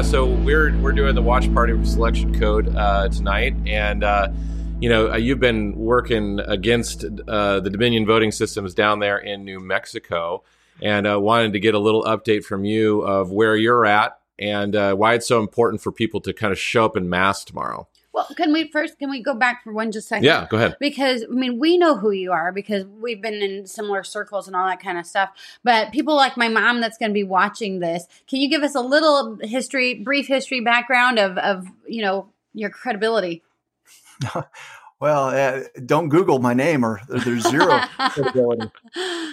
yeah, so we're we're doing the watch party for selection code uh, tonight, and uh, you know uh, you've been working against uh, the Dominion voting systems down there in New Mexico, and uh, wanted to get a little update from you of where you're at and uh, why it's so important for people to kind of show up in mass tomorrow. Well, can we first can we go back for one just second? Yeah, go ahead. Because I mean, we know who you are because we've been in similar circles and all that kind of stuff. But people like my mom that's going to be watching this, can you give us a little history, brief history background of of you know your credibility? well, uh, don't Google my name or there's zero credibility.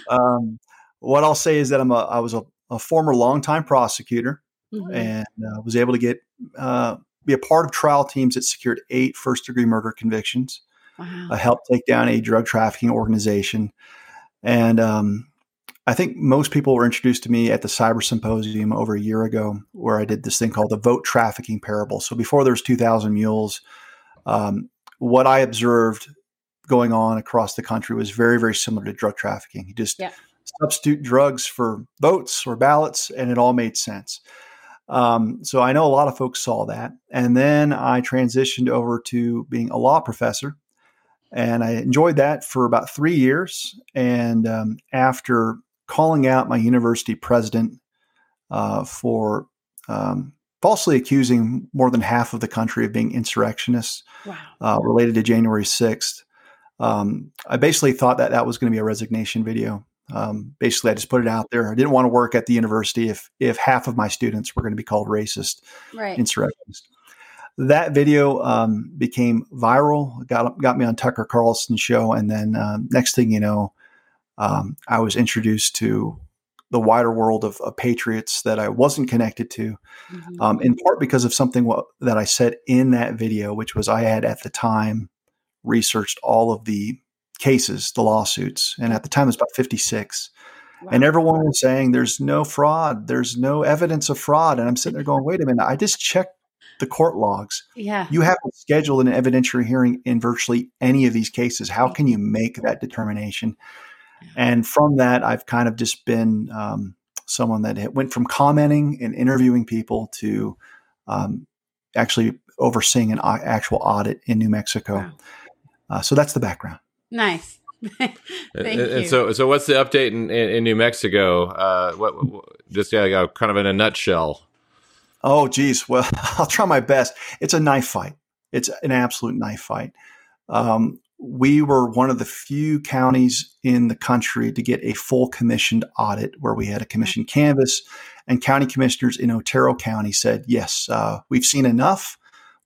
Um, what I'll say is that I'm a I was a, a former longtime prosecutor mm-hmm. and uh, was able to get uh, be a part of trial teams that secured eight first degree murder convictions. Wow. Uh, helped take down a drug trafficking organization. And um, I think most people were introduced to me at the Cyber Symposium over a year ago, where I did this thing called the vote trafficking parable. So before there was 2,000 Mules, um, what I observed going on across the country was very, very similar to drug trafficking. You just yeah. substitute drugs for votes or ballots, and it all made sense. Um, so I know a lot of folks saw that. And then I transitioned over to being a law professor. And I enjoyed that for about three years. And um, after calling out my university president uh, for um, falsely accusing more than half of the country of being insurrectionists wow. uh, related to January 6th, um, I basically thought that that was going to be a resignation video. Um, basically, I just put it out there. I didn't want to work at the university if if half of my students were going to be called racist, right. insurrectionists. That video um, became viral. got got me on Tucker Carlson's show, and then um, next thing you know, um, I was introduced to the wider world of, of patriots that I wasn't connected to, mm-hmm. Um, in part because of something what, that I said in that video, which was I had at the time researched all of the cases, the lawsuits, and at the time it was about 56. Wow. And everyone was saying there's no fraud, there's no evidence of fraud. And I'm sitting there going, wait a minute, I just checked the court logs. Yeah. You haven't scheduled an evidentiary hearing in virtually any of these cases. How can you make that determination? And from that, I've kind of just been um, someone that went from commenting and interviewing people to um, actually overseeing an actual audit in New Mexico. Wow. Uh, so that's the background. Nice. Thank and, you. so, so what's the update in, in, in New Mexico? Uh, what, what, just yeah, kind of in a nutshell. Oh, geez. Well, I'll try my best. It's a knife fight. It's an absolute knife fight. Um, we were one of the few counties in the country to get a full commissioned audit where we had a commissioned canvass and county commissioners in Otero County said, yes, uh, we've seen enough.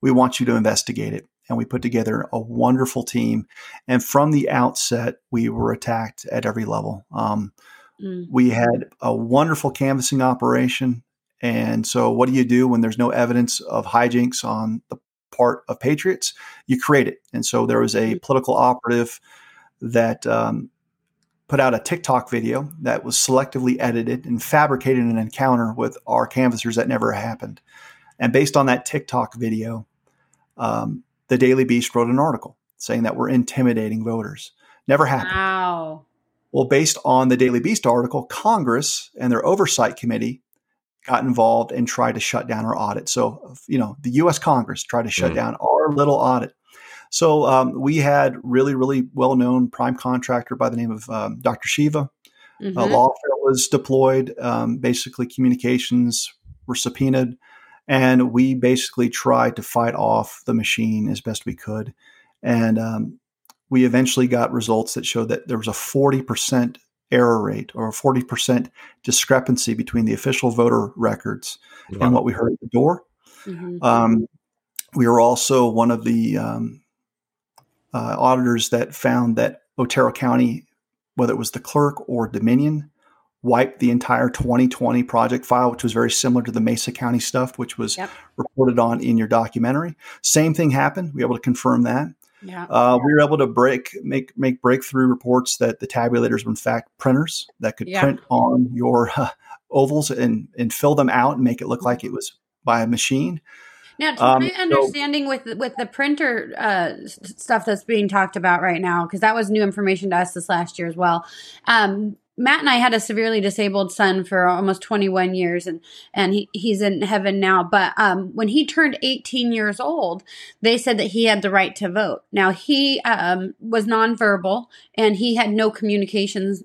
We want you to investigate it and we put together a wonderful team. And from the outset, we were attacked at every level. Um, mm. We had a wonderful canvassing operation. And so, what do you do when there's no evidence of hijinks on the part of patriots? You create it. And so, there was a mm. political operative that um, put out a TikTok video that was selectively edited and fabricated an encounter with our canvassers that never happened. And based on that TikTok video, um, the Daily Beast wrote an article saying that we're intimidating voters. Never happened. Wow. Well, based on the Daily Beast article, Congress and their oversight committee got involved and tried to shut down our audit. So, you know, the U.S. Congress tried to shut mm. down our little audit. So um, we had really, really well-known prime contractor by the name of um, Dr. Shiva. Mm-hmm. A law firm was deployed. Um, basically, communications were subpoenaed. And we basically tried to fight off the machine as best we could. And um, we eventually got results that showed that there was a 40% error rate or a 40% discrepancy between the official voter records wow. and what we heard at the door. Mm-hmm. Um, we were also one of the um, uh, auditors that found that Otero County, whether it was the clerk or Dominion, wiped the entire 2020 project file, which was very similar to the Mesa County stuff, which was yep. reported on in your documentary. Same thing happened. We were able to confirm that. Yeah. Uh, we were able to break make make breakthrough reports that the tabulators were in fact printers that could yeah. print on your uh, ovals and and fill them out and make it look like it was by a machine. Now, to um, my understanding so, with with the printer uh, stuff that's being talked about right now, because that was new information to us this last year as well. Um, Matt and I had a severely disabled son for almost 21 years and and he, he's in heaven now. But um, when he turned 18 years old they said that he had the right to vote. Now he um, was nonverbal and he had no communications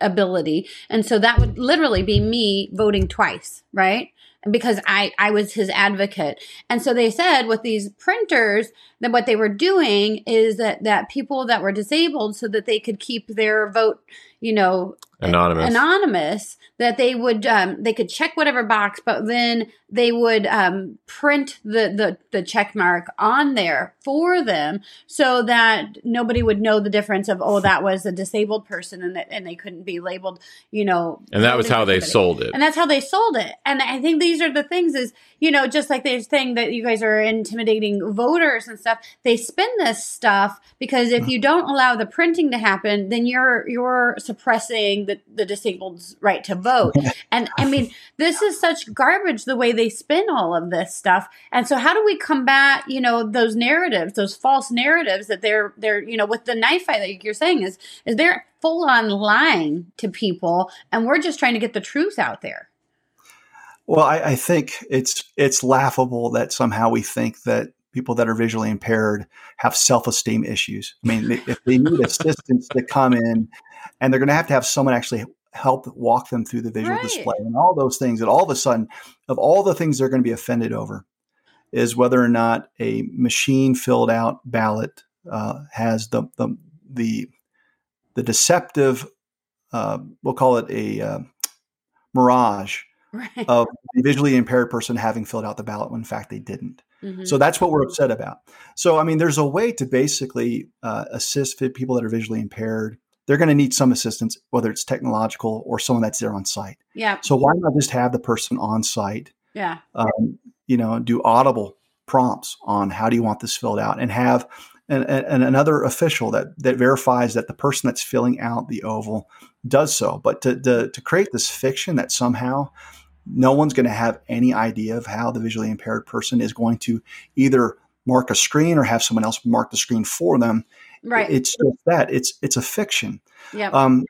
ability. And so that would literally be me voting twice right because I, I was his advocate. And so they said with these printers that what they were doing is that, that people that were disabled so that they could keep their vote, you know, anonymous. Anonymous that they would um, they could check whatever box but then they would um, print the, the the check mark on there for them so that nobody would know the difference of oh that was a disabled person and that and they couldn't be labeled you know. And that was how they sold it. And that's how they sold it. And i think these are the things is you know just like they're saying that you guys are intimidating voters and stuff they spin this stuff because if you don't allow the printing to happen then you're you're suppressing the, the disabled's right to vote. And i mean this is such garbage the way they spin all of this stuff. And so how do we combat you know those narratives those false narratives that they're they're you know with the knife fight like you're saying is is they're full on lying to people and we're just trying to get the truth out there? Well I, I think it's it's laughable that somehow we think that people that are visually impaired have self-esteem issues. I mean if they need assistance to come in and they're going to have to have someone actually help walk them through the visual Right. display and all those things and all of a sudden of all the things they're going to be offended over is whether or not a machine filled out ballot uh, has the, the the the deceptive uh, we'll call it a uh, mirage right of the visually impaired person having filled out the ballot when in fact they didn't Mhm. so that's what we're upset about. So, I mean, there's a way to basically uh, assist people that are visually impaired. They're going to need some assistance, whether it's technological or someone that's there on site. yeah So, why not just have the person on site, yeah um, you know, do audible prompts on how do you want this filled out and have an, an, another official that, that verifies that the person that's filling out the oval does so. But to, to, to create this fiction that somehow no one's going to have any idea of how the visually impaired person is going to either mark a screen or have someone else mark the screen for them. Right It's just that it's it's a fiction. yeah Um,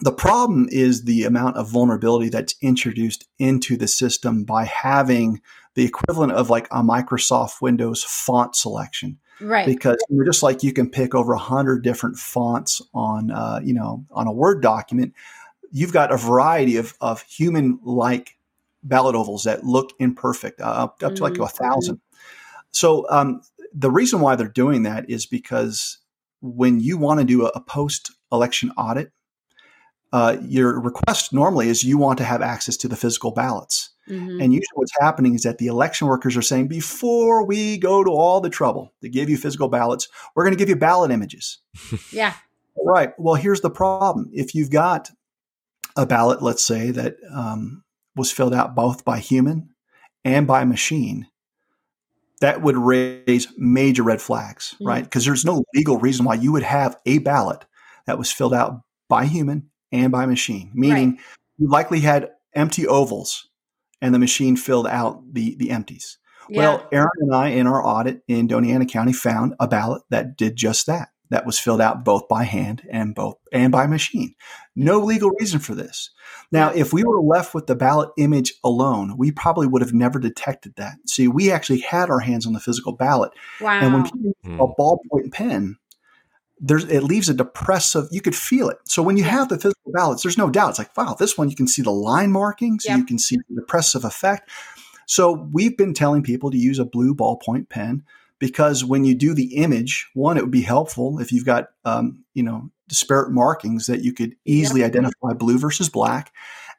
the problem is the amount of vulnerability that's introduced into the system by having the equivalent of like a Microsoft Windows font selection. right Because just like you can pick over a hundred different fonts on, uh, you know, on a Word document, you've got a variety of, of human-like ballot ovals that look imperfect, uh, up, to like Mhm. a thousand. So um, the reason why they're doing that is because when you want to do a, a post-election audit, uh, your request normally is you want to have access to the physical ballots. Mhm. And usually what's happening is that the election workers are saying, before we go to all the trouble to give you physical ballots, we're going to give you ballot images. yeah Right. Well, here's the problem. If you've got a ballot, let's say, that um, was filled out both by human and by machine, that would raise major red flags, Mhm. right? Because there's no legal reason why you would have a ballot that was filled out by human and by machine, meaning you likely had empty ovals and the machine filled out the, the empties. yeah Well, Erin and I, in our audit in Doña Ana County, found a ballot that did just that. That was filled out both by hand and both and by machine. No legal reason for this. Now, if we were left with the ballot image alone, we probably would have never detected that. See, we actually had our hands on the physical ballot, wow and when people use Hmm. a ballpoint pen, there's it leaves a depressive. You could feel it. So when you have the physical ballots, there's no doubt. It's like wow, this one you can see the line markings, Yep. you can see the depressive effect. So we've been telling people to use a blue ballpoint pen because when you do the image, one, it would be helpful if you've got um, you know disparate markings that you could easily identify blue versus black,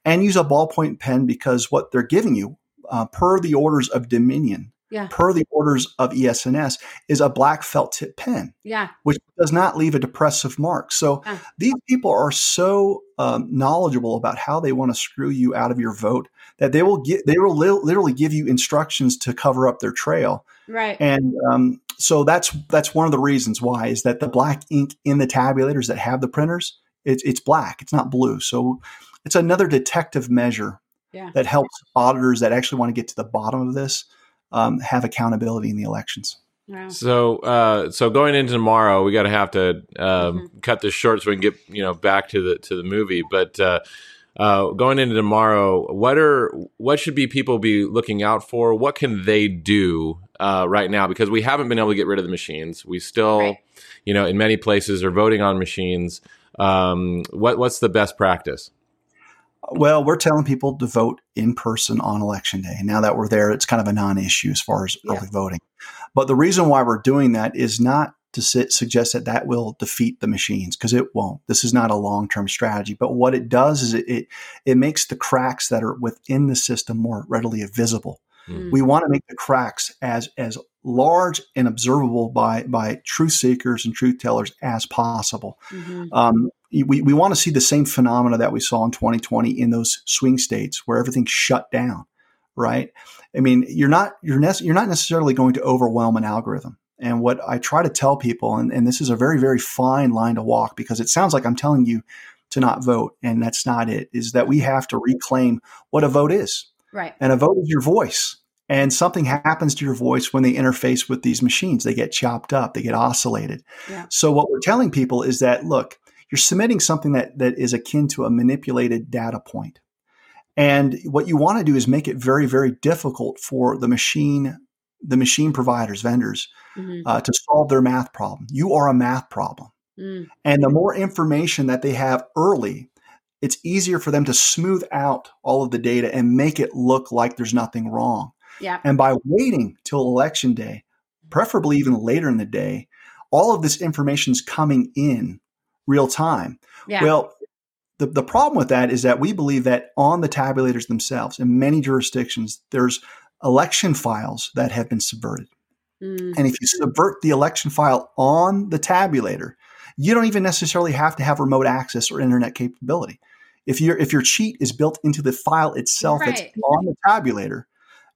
and use a ballpoint pen because what they're giving you uh, per the orders of Dominion, Yeah. per the orders of ES&S, is a black felt tip pen yeah which does not leave a depressive mark. So Ah. these people are so um, knowledgeable about how they want to screw you out of your vote that they will get they will li- literally give you instructions to cover up their trail. right And um, so that's that's one of the reasons why is that the black ink in the tabulators that have the printers it's it's black, it's not blue. So it's another detective measure Yeah. that helps auditors that actually want to get to the bottom of this um, have accountability in the elections. Wow. So, uh, so going into tomorrow, we got to have to um, cut this short so we can get you know back to the to the movie. But uh, uh, going into tomorrow, what are what should be people be looking out for? What can they do uh, right now? Because we haven't been able to get rid of the machines. We still, Right. you know, in many places are voting on machines. Um, what what's the best practice? Well, we're telling people to vote in person on election day. Now that we're there, it's kind of a non-issue as far as Yeah. early voting. But the reason why we're doing that is not to sit, suggest that that will defeat the machines because it won't. This is not a long-term strategy. But what it does is it, it it makes the cracks that are within the system more readily visible. Mm. We want to make the cracks as as large and observable by by truth seekers and truth tellers as possible Mhm. um, we, we want to see the same phenomena that we saw in 2020 in those swing states where everything shut down right i mean you're not you're, you're not necessarily going to overwhelm an algorithm and what i try to tell people and, and this is a very very fine line to walk because it sounds like i'm telling you to not vote and that's not it is that we have to reclaim what a vote is Right. and a vote is your voice. And something happens to your voice when they interface with these machines. They get chopped up, they get oscillated. Yeah. So what we're telling people is that look, you're submitting something that that is akin to a manipulated data point. And what you want to do is make it very, very difficult for the machine, the machine providers, vendors, Mhm. uh, to solve their math problem. You are a math problem. Mm. And the more information that they have early, it's easier for them to smooth out all of the data and make it look like there's nothing wrong. Yeah. And by waiting till election day, preferably even later in the day, all of this information's coming in real time. Yeah. Well, the, the problem with that is that we believe that on the tabulators themselves, in many jurisdictions, there's election files that have been subverted. Mm. And if you subvert the election file on the tabulator, you don't even necessarily have to have remote access or internet capability. If your if your cheat is built into the file itself that's on the tabulator,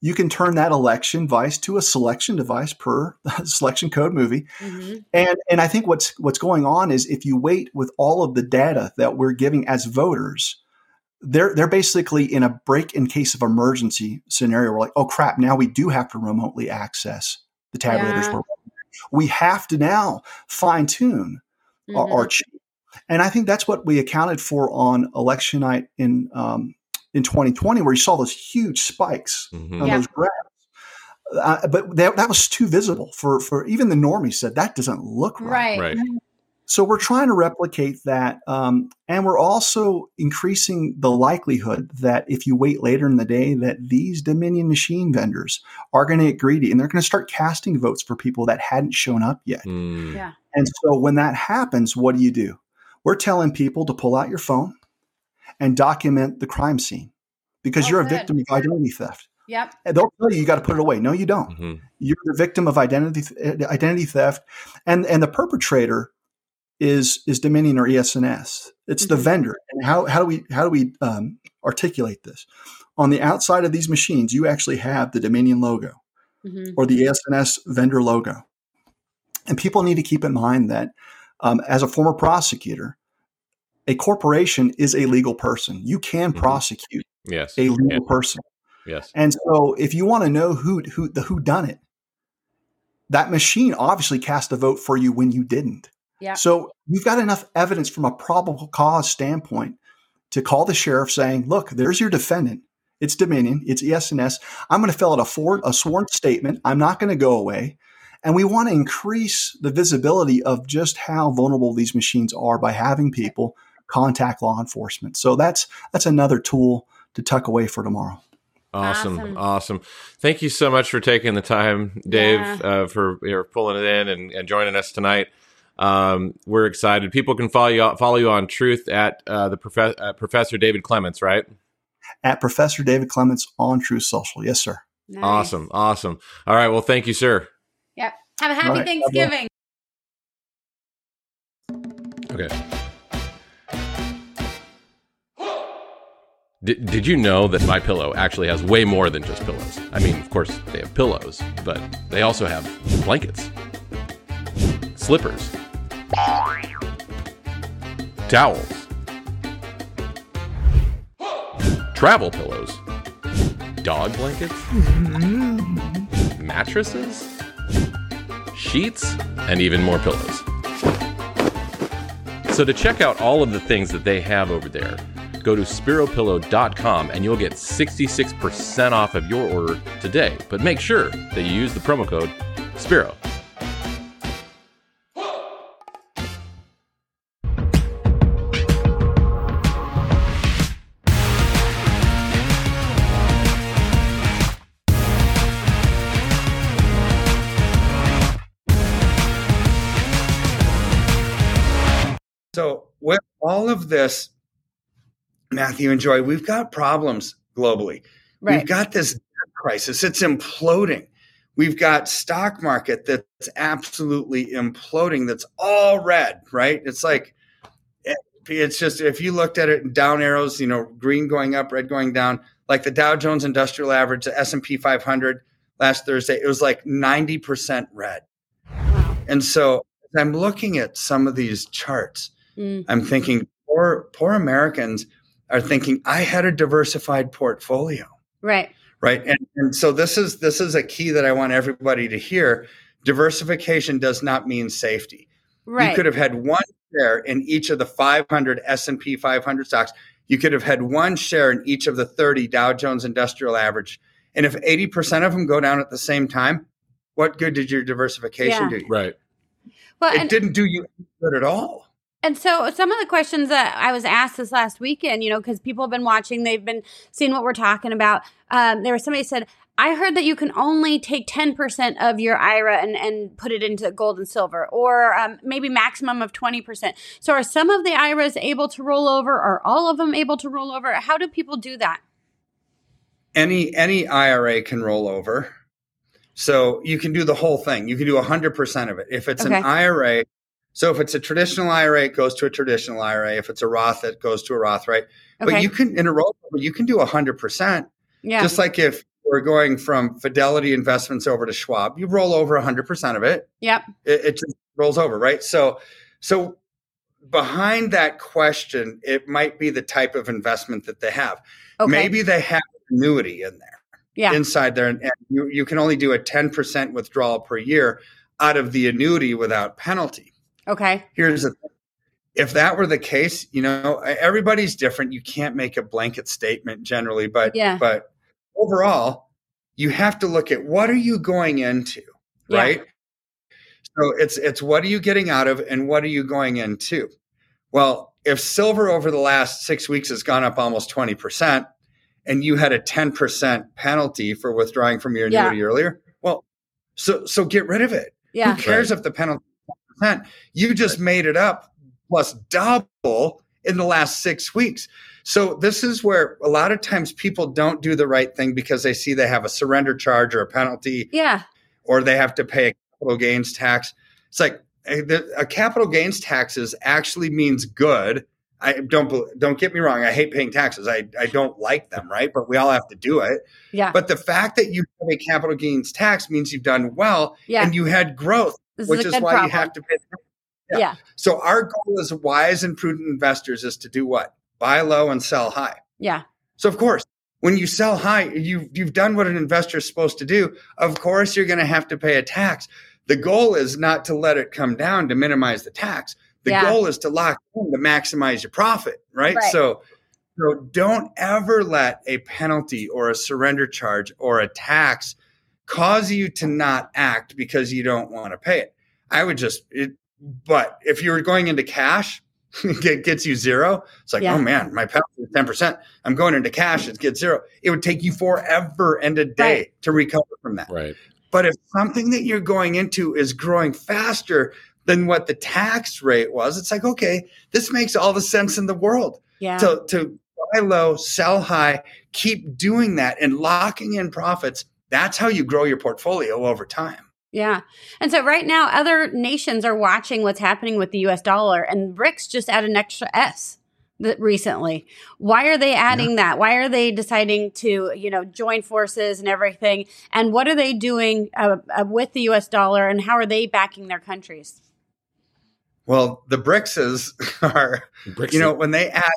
you can turn that election device to a selection device per selection code movie. Mhm. And and I think what's what's going on is if you wait with all of the data that we're giving as voters, they're they're basically in a break in case of emergency scenario. We're like, oh crap, now we do have to remotely access the tabulators. Yeah. We have to now fine tune our, Mhm. our cheat. And I think that's what we accounted for on election night in um, in 2020, where you saw those huge spikes Mhm. on Yeah. those graphs. Uh, but that, that was too visible for for even the normies said that doesn't look right. Right. Right. So we're trying to replicate that, um, and we're also increasing the likelihood that if you wait later in the day, that these Dominion machine vendors are going to get greedy and they're going to start casting votes for people that hadn't shown up yet. Mm. Yeah. And so when that happens, what do you do? We're telling people to pull out your phone and document the crime scene because Oh, you're a good. victim of identity theft. Yep. And they'll tell you you got to put it away. No, you don't. Mhm. You're the victim of identity identity theft, and and the perpetrator is is Dominion or ES&S. It's the Mhm. vendor. And how how do we how do we um, articulate this? On the outside of these machines, you actually have the Dominion logo Mhm. or the ES&S vendor logo. And people need to keep in mind that um, as a former prosecutor, a corporation is a legal person. You can Mhm. prosecute Yes. a legal Yeah. person. Yes. And so if you want to know who who the who done it, that machine obviously cast a vote for you when you didn't. Yeah. So you've got enough evidence from a probable cause standpoint to call the sheriff saying, look, there's your defendant. It's Dominion, it's ES&S. I'm going to fill out a, for, a sworn statement. I'm not going to go away. And we want to increase the visibility of just how vulnerable these machines are by having people contact law enforcement. So that's that's another tool to tuck away for tomorrow. Awesome, Awesome. awesome. Thank you so much for taking the time, Dave, Yeah. uh, for you know, pulling it in and, and joining us tonight. Um, we're excited. People can follow you follow you on Truth at uh, the prof- uh, Professor David Clements, right? At Professor David Clements on Truth Social. Yes, sir. Nice. Awesome, awesome. All right, well, thank you, sir. Yep. Have a happy All right. Thanksgiving. Okay. Did, did you know that My Pillow actually has way more than just pillows? I mean, of course, they have pillows, but they also have blankets, slippers, towels, travel pillows, dog blankets, mm-hmm. mattresses, sheets, and even more pillows. So to check out all of the things that they have over there, go to speropillow.com and you'll get 66% off of your order today. But make sure that you use the promo code SPERO. So with all of this, Matthew and Joy, we've got problems globally. Right. We've got this debt crisis. It's imploding. We've got stock market that's absolutely imploding. That's all red, right? It's like it's just if you looked at it down arrows, you know, green going up, red going down, like the Dow Jones Industrial Average, the S and P 500 last Thursday, it was like 90% red. Wow. And so I'm looking at some of these charts. Mm. I'm thinking poor poor Americans are thinking I had a diversified portfolio, Right. right? And, and so this is this is a key that I want everybody to hear. Diversification does not mean safety. Right. You could have had one share in each of the 500 S&P 500 stocks. You could have had one share in each of the 30 Dow Jones Industrial Average. And if 80% of them go down at the same time, what good did your diversification Yeah. do you? Right. well, It and, didn't do you any good at all. And so some of the questions that I was asked this last weekend, you know, because people have been watching, they've been seeing what we're talking about. Um, there was somebody said, I heard that you can only take 10% of your IRA and, and put it into gold and silver, or um, maybe maximum of 20%. So are some of the IRAs able to roll over? Are all of them able to roll over? How do people do that? any any IRA can roll over. So you can do the whole thing. You can do 100% of it. If it's Okay. an IRA, so if it's a traditional IRA, it goes to a traditional IRA. If it's a Roth, it goes to a Roth, right? Okay. But you can in a rollover, you can do 100%. yeah. Just like if we're going from Fidelity Investments over to Schwab, you roll over 100% of it. yep. It, it just rolls over, right? So so behind that question, it might be the type of investment that they have. Okay. Maybe they have annuity in there Yeah. inside there, and, and you, you can only do a 10% withdrawal per year out of the annuity without penalty. Okay. Here's the. If that were the case, you know, everybody's different. You can't make a blanket statement generally, but Yeah. but overall, you have to look at what are you going into, Yeah. right? So it's it's what are you getting out of and what are you going into? Well, if silver over the last 6 weeks has gone up almost 20% and you had a 10% penalty for withdrawing from your Yeah. earlier, well, so so get rid of it. Yeah. Who cares if the penalty 10%? You just made it up plus double in the last six weeks. So this is where a lot of times people don't do the right thing because they see they have a surrender charge or a penalty Yeah. or they have to pay a capital gains tax. It's like a, the- a capital gains taxes actually means good. I don't don't get me wrong. I hate paying taxes. I, I don't like them, right? But we all have to do it. Yeah. But the fact that you have a capital gains tax means you've done well Yeah. and you had growth, This which is is why problem. you have to pay. yeah. yeah. So our goal as wise and prudent investors is to do what? Buy low and sell high. Yeah. So of course, when you sell high, you you've done what an investor is supposed to do. Of course, you're going to have to pay a tax. The goal is not to let it come down to minimize the tax. The Yeah. goal is to lock in to maximize your profit, right? Right. So so don't ever let a penalty or a surrender charge or a tax cause you to not act because you don't want to pay it. I would just it, but if you're going into cash, it gets you zero. It's like, oh Yeah. oh man, my penalty is 10%. I'm going into cash, it gets zero. It would take you forever and a day Right. to recover from that. Right. But if something that you're going into is growing faster than what the tax rate was, it's like, okay, this makes all the sense in the world Yeah. to, to buy low, sell high, keep doing that and locking in profits. That's how you grow your portfolio over time. Yeah. And so right now, other nations are watching what's happening with the US dollar, and BRICS just added an extra S recently. Why are they adding that? Why are they deciding to, you know, join forces and everything? And what are they doing uh, uh, with the US dollar, and how are they backing their countries? Well, the BRICS is, are, you know, when they add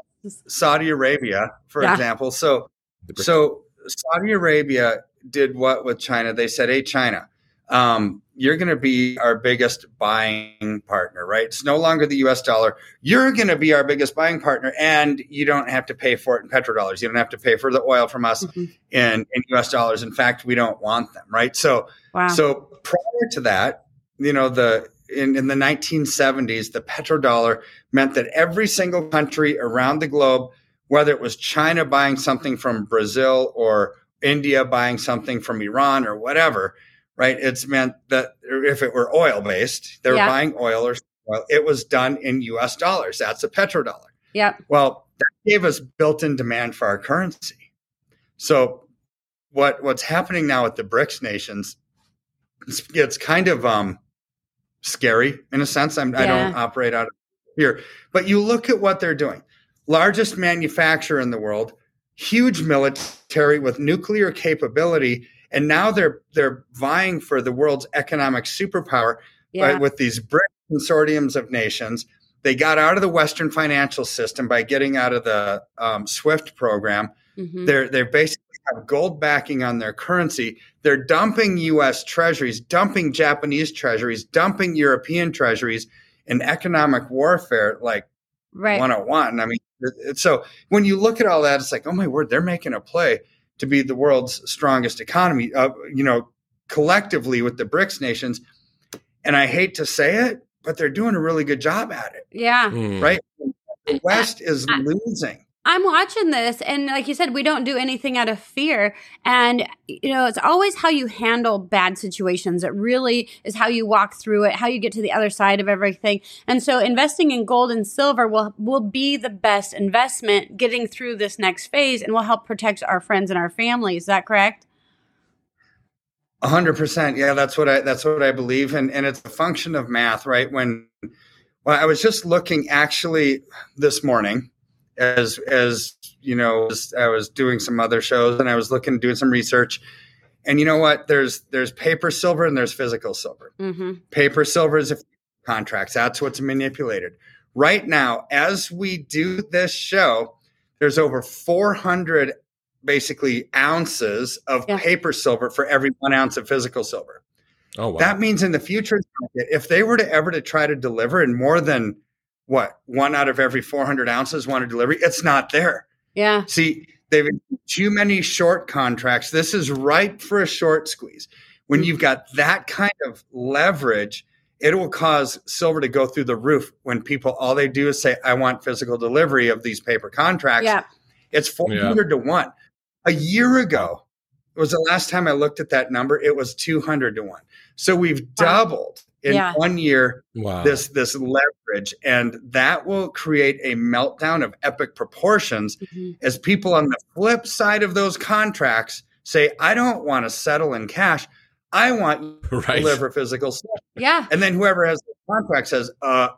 Saudi Arabia, for Yeah. example, so So Saudi Arabia did what with China? They said, "Hey, China, um, you're going to be our biggest buying partner, right? It's no longer the US dollar. You're going to be our biggest buying partner, and you don't have to pay for it in petrodollars. You don't have to pay for the oil from us mm-hmm. in, in US dollars. In fact, we don't want them, right? So, wow. so prior to that, you know, the in, in the 1970s, the petrodollar meant that every single country around the globe, whether it was China buying something from Brazil or India buying something from Iran or whatever, right? It's meant that if it were oil based, they were yeah. buying oil or oil, it was done in US dollars. That's a petrodollar. Yeah. Well, that gave us built in demand for our currency. So what what's happening now with the BRICS nations, it's, it's kind of um, scary in a sense. I'm, yeah. I don't operate out of here, but you look at what they're doing. Largest manufacturer in the world, huge military with nuclear capability, and now they're they're vying for the world's economic superpower yeah. right, with these BRIC consortiums of nations. They got out of the Western financial system by getting out of the um, SWIFT program. Mm-hmm. They're they basically have gold backing on their currency. They're dumping U.S. treasuries, dumping Japanese treasuries, dumping European treasuries in economic warfare, like right. 101. I mean, so when you look at all that, it's like, oh my word, they're making a play to be the world's strongest economy, uh, you know, collectively with the BRICS nations. And I hate to say it, but they're doing a really good job at it. Yeah. Mm. Right. The West is losing. I'm watching this, and like you said, we don't do anything out of fear. And, you know, it's always how you handle bad situations. It really is how you walk through it, how you get to the other side of everything. And so investing in gold and silver will, will be the best investment getting through this next phase and will help protect our friends and our families. Is that correct? A hundred percent. Yeah, that's what I, that's what I believe. And, and it's a function of math, right? When, well, I was just looking actually this morning as as you know as I was doing some other shows and I was looking doing some research and you know what there's there's paper silver and there's physical silver mm-hmm. paper silver is a contracts that's what's manipulated right now as we do this show there's over 400 basically ounces of yeah. paper silver for every one ounce of physical silver oh wow. that means in the future if they were to ever to try to deliver in more than what one out of every 400 ounces wanted delivery. It's not there. Yeah. See, they've too many short contracts. This is ripe for a short squeeze. When you've got that kind of leverage, it will cause silver to go through the roof when people all they do is say, I want physical delivery of these paper contracts. Yeah. It's 400 yeah. to 1. A year ago, it was the last time I looked at that number, it was 200 to 1. So we've doubled in yeah. one year wow. this this leverage and that will create a meltdown of epic proportions mm-hmm. as people on the flip side of those contracts say i don't want to settle in cash i want right. to deliver physical stuff yeah and then whoever has the contract says uh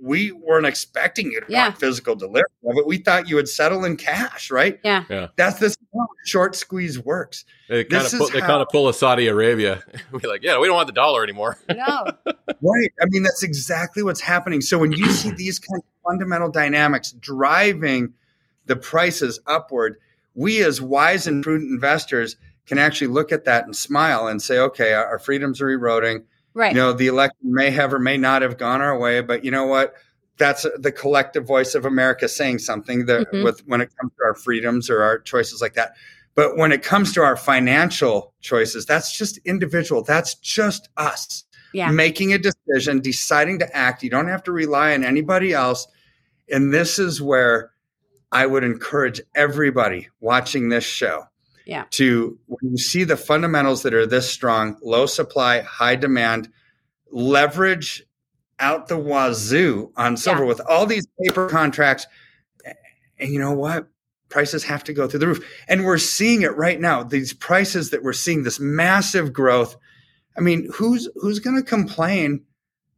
we weren't expecting you to yeah. want physical delivery of it. We thought you would settle in cash, right? Yeah. yeah. That's this short squeeze works. They kind this of pull, they how, kind of pull a Saudi Arabia. We're like, yeah, we don't want the dollar anymore. No. right. I mean, that's exactly what's happening. So when you see these kind of fundamental dynamics driving the prices upward, we as wise and prudent investors can actually look at that and smile and say, okay, our freedoms are eroding Right. You know, the election may have or may not have gone our way, but you know what? That's the collective voice of America saying something that mm-hmm. with when it comes to our freedoms or our choices like that. But when it comes to our financial choices, that's just individual. That's just us yeah. making a decision, deciding to act. You don't have to rely on anybody else. And this is where I would encourage everybody watching this show yeah. to when you see the fundamentals that are this strong, low supply, high demand, leverage out the wazoo on silver yeah. with all these paper contracts. And you know what? Prices have to go through the roof. And we're seeing it right now. These prices that we're seeing, this massive growth. I mean, who's who's gonna complain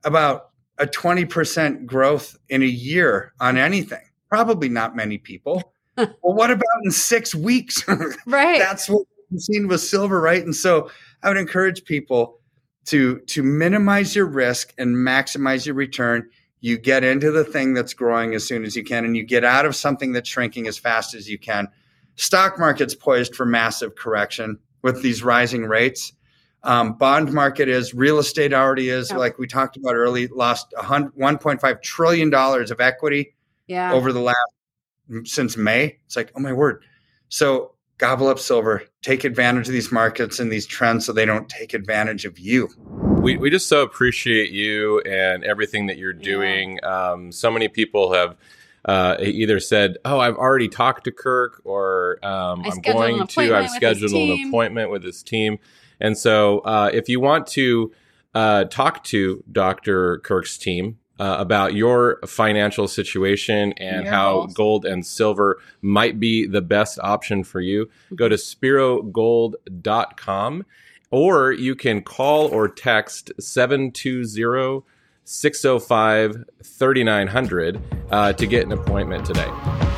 about a 20% growth in a year on anything? Probably not many people well, what about in six weeks? right. That's what we've seen with silver, right? And so I would encourage people to to minimize your risk and maximize your return. You get into the thing that's growing as soon as you can, and you get out of something that's shrinking as fast as you can. Stock market's poised for massive correction with these rising rates. Um, bond market is, real estate already is, Yep. like we talked about early, lost $1.5 trillion of equity Yeah. over the last since May. It's like, oh my word. So gobble up silver, take advantage of these markets and these trends so they don't take advantage of you. We, we just so appreciate you and everything that you're doing. Um, so many people have uh, either said, "Oh, I've already talked to Kirk," or um, I "I'm going to. I've scheduled an appointment with his team." And so, uh, if you want to uh, talk to Dr. Kirk's team uh, about your financial situation and how gold and silver might be the best option for you, go to sperogold.com or you can call or text 720 605 3900 uh, to get an appointment today.